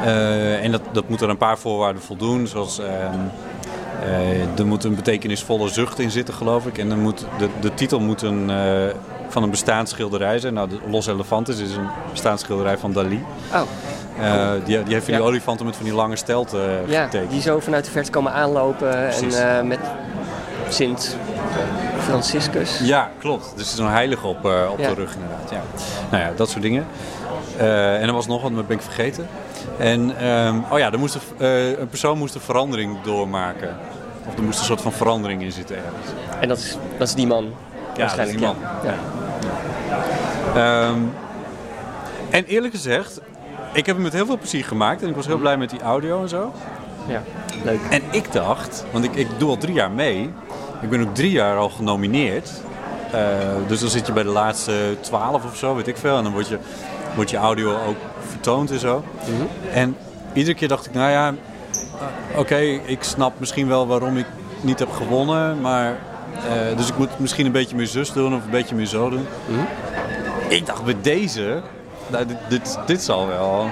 Eh, en dat, dat moet er een paar voorwaarden voldoen, zoals ehm, eh, er moet een betekenisvolle zucht in zitten, geloof ik. En dan moet, de, de titel moet een, van een bestaansschilderij zijn. Nou, de Los Elefantes is een bestaansschilderij van Dali. Oh. Eh, die, die heeft van die Ja. olifanten met van die lange stelten eh, Ja, getekend. die zo vanuit de verte komen aanlopen Precies. en eh, met Sint Franciscus. Ja, klopt. Dus er is een heilige op, eh, op Ja. de rug inderdaad. Ja. Nou ja, dat soort dingen. En er was nog wat, maar ben ik vergeten. En ehm, oh ja, er moest een, een persoon moest een verandering doormaken. Of er moest een soort van verandering in zitten ergens. En dat is, dat is die man. Ja, dat is die man. Ja. Ehm, en eerlijk gezegd, ik heb hem met heel veel plezier gemaakt. En ik was heel blij met die audio en zo. Ja, leuk. En ik dacht, want ik, ik doe al drie jaar mee. Ik ben ook drie jaar al genomineerd. Eh, dus dan zit je bij de laatste twaalf of zo, weet ik veel. En dan wordt je, wordt je audio ook vertoond en zo. En iedere keer dacht ik, nou ja, eh, oké, ik snap misschien wel waarom ik niet heb gewonnen. Maar, eh, dus ik moet misschien een beetje meer zus doen of een beetje meer zo doen. Ik dacht bij deze, nou, dit, dit, dit zal wel...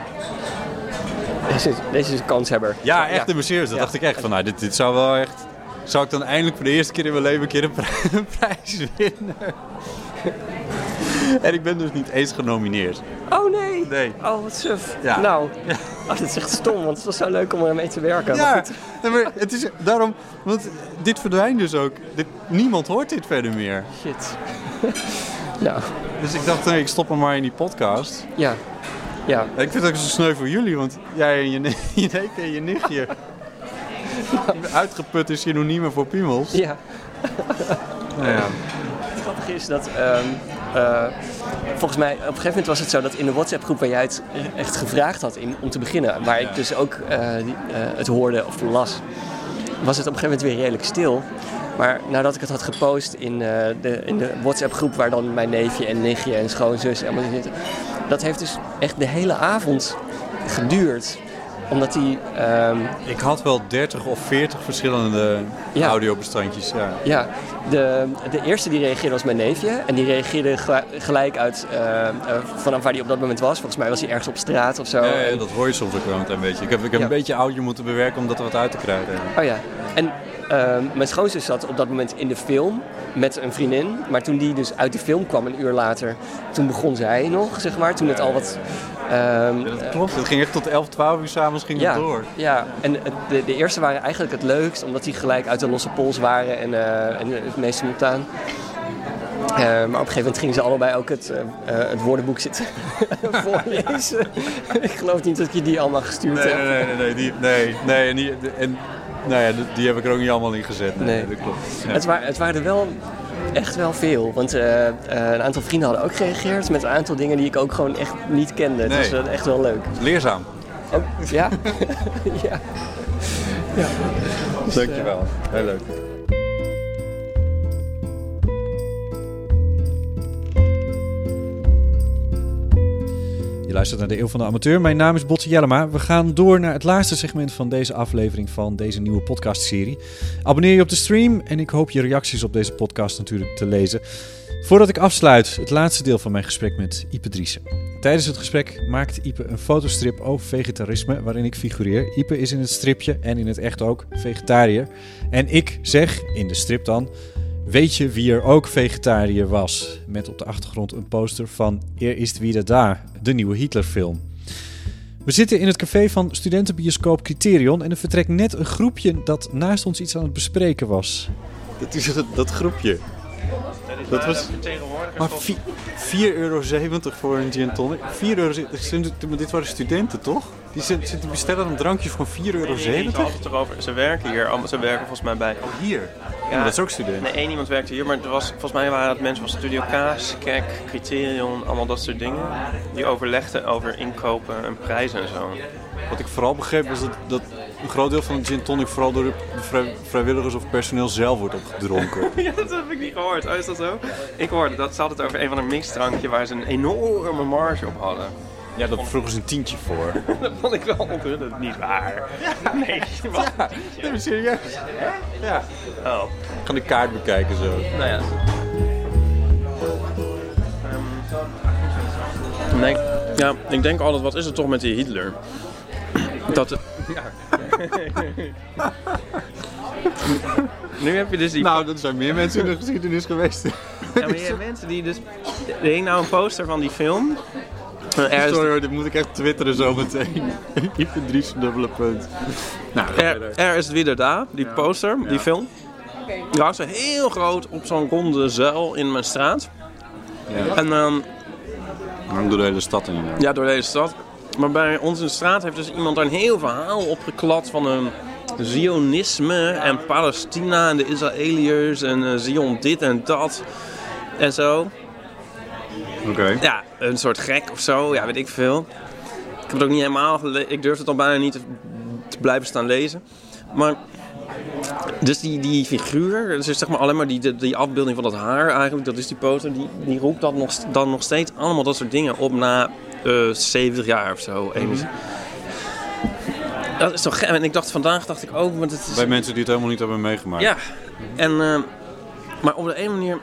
Deze, deze is een kanshebber. Ja, echt Ja. in mijn serious. Dat Ja. dacht ik echt van, nou, dit, dit zou wel echt... Zou ik dan eindelijk voor de eerste keer in mijn leven een keer een, pri- *laughs* een prijs winnen? en ik ben dus niet eens genomineerd. Oh nee! Nee. Oh, wat suf. Ja. Nou, oh, dat is echt stom, want het was zo leuk om ermee te werken. Maar Ja, nee, maar het is daarom... Want dit verdwijnt dus ook. Dit, niemand hoort dit verder meer. Shit. Dus ik dacht, nee, ik stop hem maar in die podcast. ja. Ja, Ik vind het ook zo sneu voor jullie, want jij en je, ne- *laughs* je neef en je nichtje... *laughs* Uitgeput synoniemen voor piemels. ja. Nou ja. Het grappige is dat, ehm, eh, volgens mij, op een gegeven moment was het zo dat in de WhatsApp-groep waar jij het echt gevraagd had in, om te beginnen, waar ik dus ook eh, die, eh, het hoorde of las, was het op een gegeven moment weer redelijk stil. Maar nadat ik het had gepost in, eh, de, in de WhatsApp-groep waar dan mijn neefje en nichtje en schoonzus allemaal in zitten, dat heeft dus echt de hele avond geduurd. Omdat die, ehm, Ik had wel 30 of 40 verschillende Ja. audiobestandjes. Ja. Ja, de, de eerste die reageerde was mijn neefje. En die reageerde gel- gelijk uit eh, eh, vanaf waar hij op dat moment was. Volgens mij was hij ergens op straat of zo. Ja, ja, En- dat hoor je soms ook wel een beetje. Ik heb, ik heb een beetje audio moeten bewerken om dat er wat uit te krijgen. Oh ja, en eh, mijn schoonzus zat op dat moment in de film met een vriendin. Maar toen die dus uit de film kwam, een uur later, toen begon zij nog, zeg maar. Toen het al wat... ehm, Dat klopt, het ging echt tot 11, 12 uur s'avonds ging ja, het door. ja, en de, de eerste waren eigenlijk het leukst, omdat die gelijk uit de losse pols waren en, eh, en het meest simultaan. Eh, maar op een gegeven moment gingen ze allebei ook het, eh, eh, het woordenboek zitten *laughs* voorlezen. *laughs* ik geloof niet dat ik je die allemaal gestuurd Nee, heb. nee, nee, nee, nee, die, nee, nee, en die, en, nou ja, die- heb ik er ook niet allemaal in gezet. Nee, Nee. dat klopt. Ja. Het, wa- het waren er wel echt wel veel. Want eh, eh, een aantal vrienden hadden ook gereageerd met een aantal dingen die ik ook gewoon echt niet kende. Het Nee. was eh, echt wel leuk. Leerzaam. Oh, ja? *laughs* *laughs* ja. Dankjewel. Heel leuk. Luistert naar de Eeuw van de Amateur. Mijn naam is Botte Jellema. We gaan door naar het laatste segment van deze aflevering van deze nieuwe podcastserie. Abonneer je op de stream en ik hoop je reacties op deze podcast natuurlijk te lezen. Voordat ik afsluit, het laatste deel van mijn gesprek met Ipe Driessen. Tijdens het gesprek maakt Ipe een fotostrip over vegetarisme waarin ik figureer. Ipe is in het stripje en in het echt ook vegetariër. En ik zeg in de strip dan... Weet je wie er ook vegetariër was? Met op de achtergrond een poster van Er ist wieder da, de nieuwe Hitlerfilm. We zitten in het café van studentenbioscoop Criterion en er vertrekt net een groepje dat naast ons iets aan het bespreken was. Dat is dat, dat groepje. Dat was maar vi- 4,70 euro voor een gin tonic. 4 euro, dit waren studenten toch? Die zitten zitten bestellen een drankje voor 4,70 euro. Nee, het erover. Ze werken hier. allemaal- Ze werken volgens mij bij. Hier? Ja, dat is ook student. Nee, één iemand werkte hier, maar er was, volgens mij waren het mensen van Studio Kaas, Kek, Criterion, allemaal dat soort dingen. Die overlegden over inkopen en prijzen en zo. Wat ik vooral begreep is dat, dat een groot deel van de gin tonic vooral door de vrij- vrijwilligers of personeel zelf wordt opgedronken. *laughs* ja, dat heb ik niet gehoord. Oh, is dat zo? Ik hoorde dat ze had het over een van een mixdrankje waar ze een enorme marge op hadden. Ja, dat vroegen ze een tientje voor. *laughs* dat vond ik wel onthullend niet waar. Nee, wat? Nee, maar serieus? Ja. Oh. Ik ga de kaart bekijken zo. Nou ja. Ehm, nee, ja, ik denk altijd, wat is het toch met die Hitler? Dat... nu heb je dus die... Nou, dat zijn meer mensen in de geschiedenis geweest. Ja, maar je hebt mensen die dus... Er hing nou een poster van die film. Er is, Sorry hoor, dit moet ik echt twitteren zo meteen. *laughs* Ik vind drie dubbele punt. Nou, er, er is het weer daar, die poster, die film. Die hangt zo heel groot op zo'n ronde zuil in mijn straat. Ja. En ehm, Hangt door de hele stad in. Ja, door deze stad. Maar bij ons in de straat heeft dus iemand daar een heel verhaal opgeklad van een Zionisme en Palestina en de Israëliërs en eh, Zion dit en dat en zo. Oké. Ja, een soort gek of zo, ja, weet ik veel. Ik heb het ook niet helemaal gelezen. Ik durf het al bijna niet te, te blijven staan lezen. Maar dus die, die figuur, dus zeg maar alleen maar die, die, afbeelding van dat haar eigenlijk, dat is die poster, die, die roept dan nog, dan nog steeds allemaal dat soort dingen op na eh 70 jaar of zo. Eens. Dat is toch gek. En ik dacht vandaag, dacht ik ook, want het is... Bij mensen die het helemaal niet hebben meegemaakt. Ja, en, eh, maar op de een manier.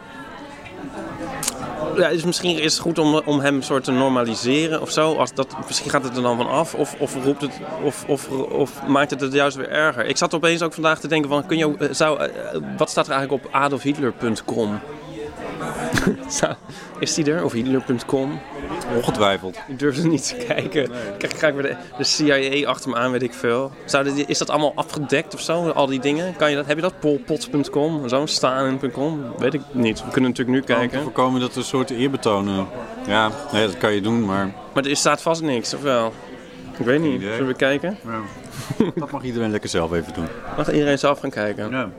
Ja, dus misschien is het goed om, om hem soort te normaliseren of zo. Als dat, misschien gaat het er dan van af. Of, of, roept het, of, of, of maakt het het juist weer erger. Ik zat opeens ook vandaag te denken: van, kun je, eh, zou, eh, wat staat er eigenlijk op adolfhitler.com? *laughs* Is die er? Of hitler.com? Ongetwijfeld. Ik durfde niet te kijken. Kijk, krijg weer de, de CIA achter me aan, weet ik veel. Is dat allemaal afgedekt of zo, al die dingen? Kan je dat, heb je dat? Polpots.com, zo, Stalin.com? Weet ik niet. We kunnen natuurlijk nu Om te kijken. voorkomen dat er een soort eerbetonen. Ja, nee, dat kan je doen, maar Maar er staat vast niks, of wel? Ik weet niet. Zullen we kijken? dat mag iedereen lekker zelf even doen. Mag iedereen zelf gaan kijken? Ja.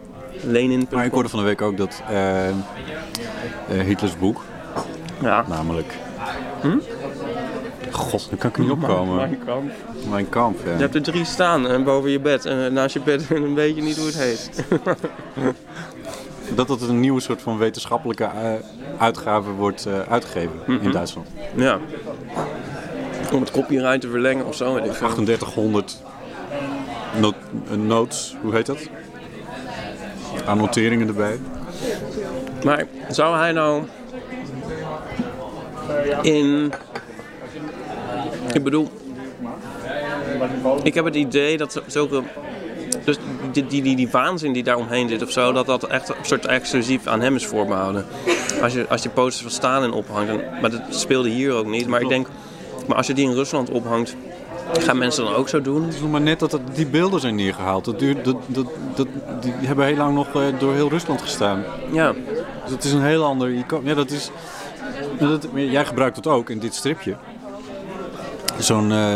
Maar ik hoorde van de week ook dat eh, eh, Hitlers boek, Ja. namelijk... God, daar kan ik niet opkomen. Mijn kamp. Mijn kamp, ja. Je hebt er drie staan eh, boven je bed. En naast je bed *laughs* een beetje niet hoe het heet. *laughs* Dat het een nieuwe soort van wetenschappelijke uitgave wordt uitgegeven in Duitsland. ja. Om het copyright te verlengen of zo. weet ik veel. 3800 not- eh, notes, hoe heet dat? Annoteringen erbij. Maar zou hij nou in. Ik bedoel. Ik heb het idee dat zulke. Dus die, die, die, waanzin die daar omheen zit of zo, dat dat echt een soort exclusief aan hem is voorbehouden. Als je, als je posters van Stalin ophangt, maar dat speelde hier ook niet. Maar ik denk, maar als je die in Rusland ophangt, gaan mensen dan ook zo doen? Het is nog maar net dat het, die beelden zijn neergehaald. Dat duurt, dat, dat, dat, die hebben heel lang nog eh, door heel Rusland gestaan. Ja. Dus het is een heel ander icoon. Ja, dat is, dat, jij gebruikt het ook in dit stripje. Zo'n eh,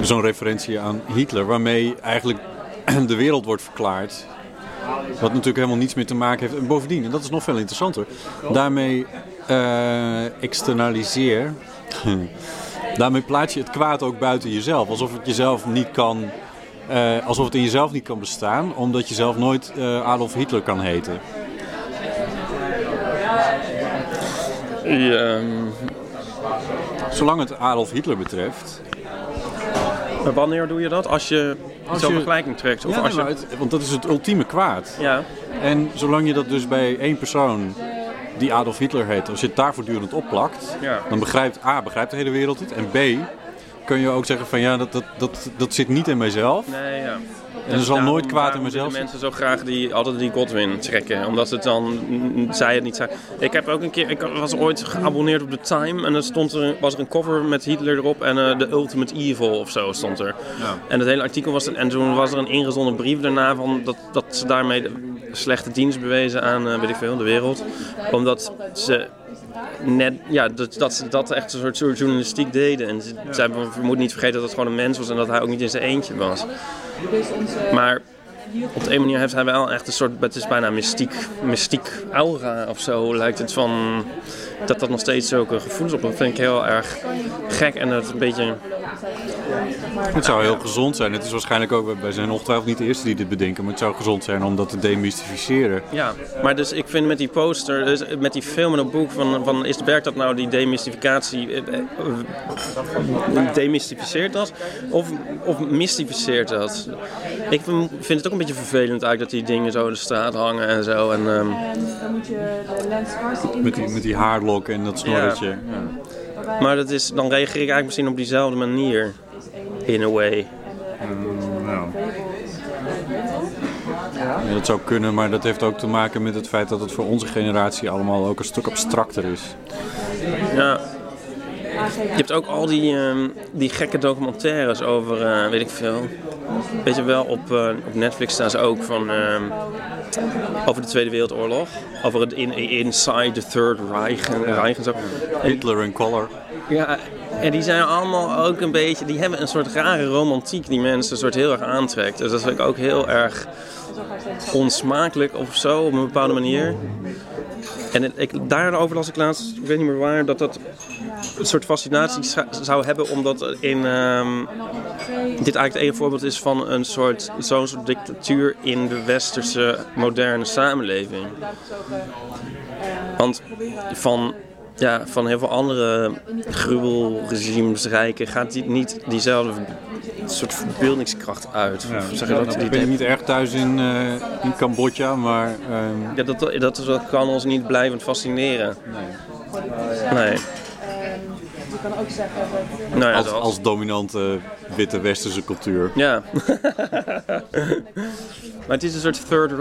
zo'n referentie aan Hitler, waarmee eigenlijk *clears throat* de wereld wordt verklaard. Wat natuurlijk helemaal niets meer te maken heeft. En bovendien, en dat is nog veel interessanter, daarmee eh, externaliseer. *laughs* daarmee plaats je het kwaad ook buiten jezelf. Alsof het jezelf niet kan. eh, alsof het in jezelf niet kan bestaan, omdat je zelf nooit eh, Adolf Hitler kan heten. Ja, Zolang het Adolf Hitler betreft. maar wanneer doe je dat? Als je Als zo'n vergelijking trekt? Of Ja, als nee, je... het- want dat is het ultieme kwaad. Ja. En zolang je dat dus bij één persoon die Adolf Hitler heet, als je het daar voortdurend opplakt, Ja. dan begrijpt A, begrijpt de hele wereld het. En B, kun je ook zeggen van ja, dat, dat, dat, dat zit niet in mijzelf. Nee, ja. En er zal Daarom- nooit kwaad in mezelf mensen zo graag die, altijd die Godwin trekken. Omdat het dan, mm, zij het niet zijn. Ik heb ook een keer, ik was ooit geabonneerd op The Time. En er stond er, was er een cover met Hitler erop. En eh, The Ultimate Evil of zo stond er. En het hele artikel was, en toen was er een ingezonden brief daarna van dat, dat ze daarmee de slechte dienst bewezen aan, eh, weet ik veel, de wereld. Omdat ze net, ja, dat, dat ze dat echt een soort, soort journalistiek deden. En ze, zij moeten niet vergeten dat het gewoon een mens was en dat hij ook niet in zijn eentje was. Maar op de een manier heeft hij wel echt een soort, het is bijna mystiek, mystiek aura of zo lijkt het van, dat dat nog steeds zulke gevoelens op. Dat vind ik heel erg gek en dat een beetje, Het zou heel gezond zijn. Het is waarschijnlijk ook, wij zijn ongetwijfeld niet de eerste die dit bedenken, maar het zou gezond zijn om dat te demystificeren. ja. Maar dus ik vind met die poster, dus met die film en dat boek van, van is, werkt dat nou die demystificatie, eh, eh, demystificeert dat of, of mystificeert dat? Ik vind het ook een beetje vervelend eigenlijk dat die dingen zo in de straat hangen en zo. En, ehm, Dan moet je de lens vast Met die, met die haarlok en dat snorretje. Ja. Maar dat is, dan reageer ik eigenlijk misschien op diezelfde manier. In a way. nou. Ja, dat zou kunnen, maar dat heeft ook te maken met het feit dat het voor onze generatie allemaal ook een stuk abstracter is. Ja. Je hebt ook al die, ehm, die gekke documentaires over, eh, weet ik veel. Weet je wel, op, eh, op Netflix staan ze ook van. ehm, over de Tweede Wereldoorlog. Over het in, Inside the Third Reich en, Reich en zo. Hitler in color. ja, en die zijn allemaal ook een beetje. Die hebben een soort rare romantiek die mensen een soort heel erg aantrekt. Dus dat vind ik ook heel erg onsmakelijk of zo op een bepaalde manier. En ik, daarover las ik laatst, ik weet niet meer waar, dat dat een soort fascinatie zou hebben, omdat in ehm, dit eigenlijk het ene voorbeeld is van een soort zo'n soort dictatuur in de westerse moderne samenleving. Want van, ja, van heel veel andere gruwelregimes rijken gaat die, niet diezelfde soort verbeeldingskracht uit. Ja, zeg je dat? ik Die ben niet erg thuis in, eh, in Cambodja, maar... ehm, Ja, dat, dat, dat kan ons niet blijvend fascineren. Nee. Je kan ook zeggen dat... Nou ja, als, dat. als dominante witte westerse cultuur. Ja. *laughs* maar het is een soort third... de-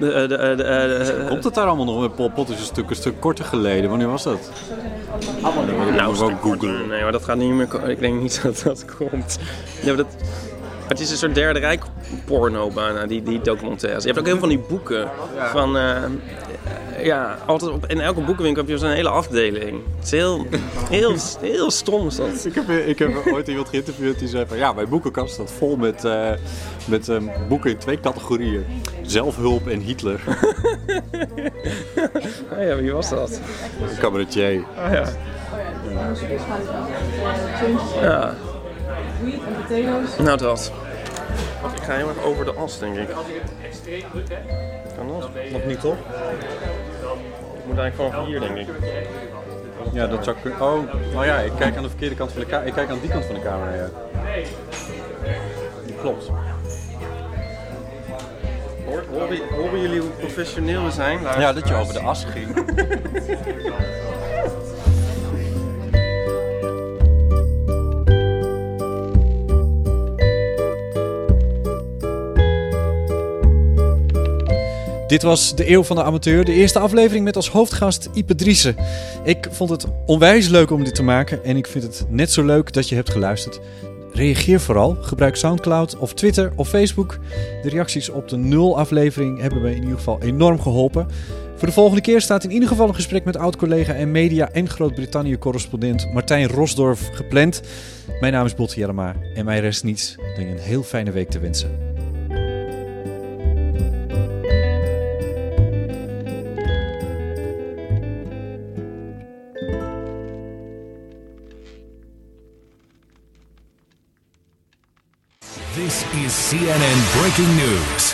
de- de- de- Komt het daar allemaal nog? Pol Pot is een stuk, een stuk korter geleden. Wanneer was dat? Nou, wel een stuk googlen. korter. Nee, maar dat gaat niet meer... Ik denk niet *laughs* dat dat komt. Ja, maar dat... Het is een soort derde rijk porno bijna, die, die documentaires. Je hebt ook heel veel van die boeken. Van, eh, ja, altijd op, in elke boekenwinkel heb je zo'n hele afdeling. Het is heel, heel, heel stom is dat. Ik heb, ik heb *laughs* ooit iemand geïnterviewd die zei van... Ja, mijn boekenkast staat vol met, eh, met eh, boeken in twee categorieën. Zelfhulp en Hitler. *laughs* Ah ja, wie was dat? Een cabaretier. Ah ja. Ja. Nou, dat. Ik ga heel erg over de as, denk ik. Kan dat? Nog niet, toch? Ik moet eigenlijk vanaf hier, denk ik. Ja, dat zou kunnen. Oh, nou ja, ik kijk aan de verkeerde kant van de camera. Ik kijk aan die kant van de camera, ja. Klopt. Horen jullie hoe professioneel we zijn? Ja, dat je over de as ging. *laughs* Dit was De Eeuw van de Amateur, de eerste aflevering met als hoofdgast Ipe Driessen. Ik vond het onwijs leuk om dit te maken en ik vind het net zo leuk dat je hebt geluisterd. Reageer vooral, gebruik Soundcloud of Twitter of Facebook. De reacties op de nul aflevering hebben me in ieder geval enorm geholpen. Voor de volgende keer staat in ieder geval een gesprek met oud-collega en media- en Groot-Brittannië-correspondent Martijn Rosdorf gepland. Mijn naam is Botte Jellema en mij rest niets dan je een heel fijne week te wensen. CNN Breaking News.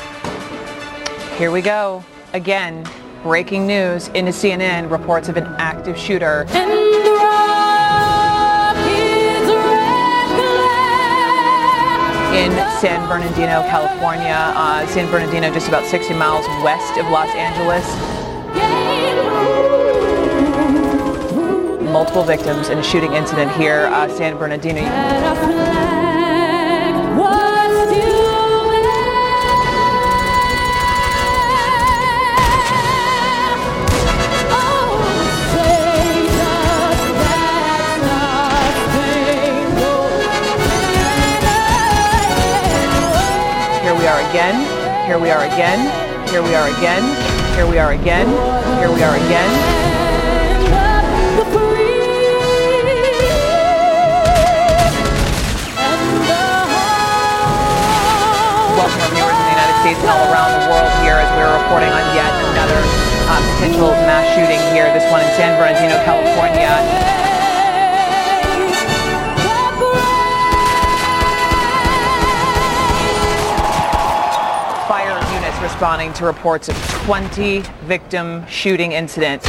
Here we go. Again, breaking news into CNN reports of an active shooter. In San Bernardino, California, uh, San Bernardino, just about 60 miles west of Los Angeles. Multiple victims in a shooting incident here, uh, San Bernardino. Again. Here we are again. Here we are again. Here we are again. Here we are again. Welcome our the United States and all around the world here as we're reporting on yet another uh, potential mass shooting here. This one in San Bernardino, California. Responding to reports of 20 victim shooting incidents.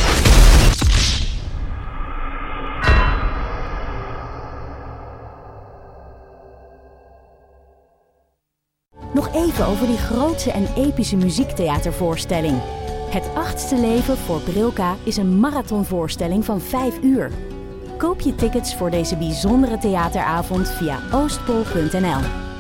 Nog even over die grootse en epische muziektheatervoorstelling. Het achtste leven voor Brilka is een marathonvoorstelling van 5 uur. Koop je tickets voor deze bijzondere theateravond via oostpol.nl.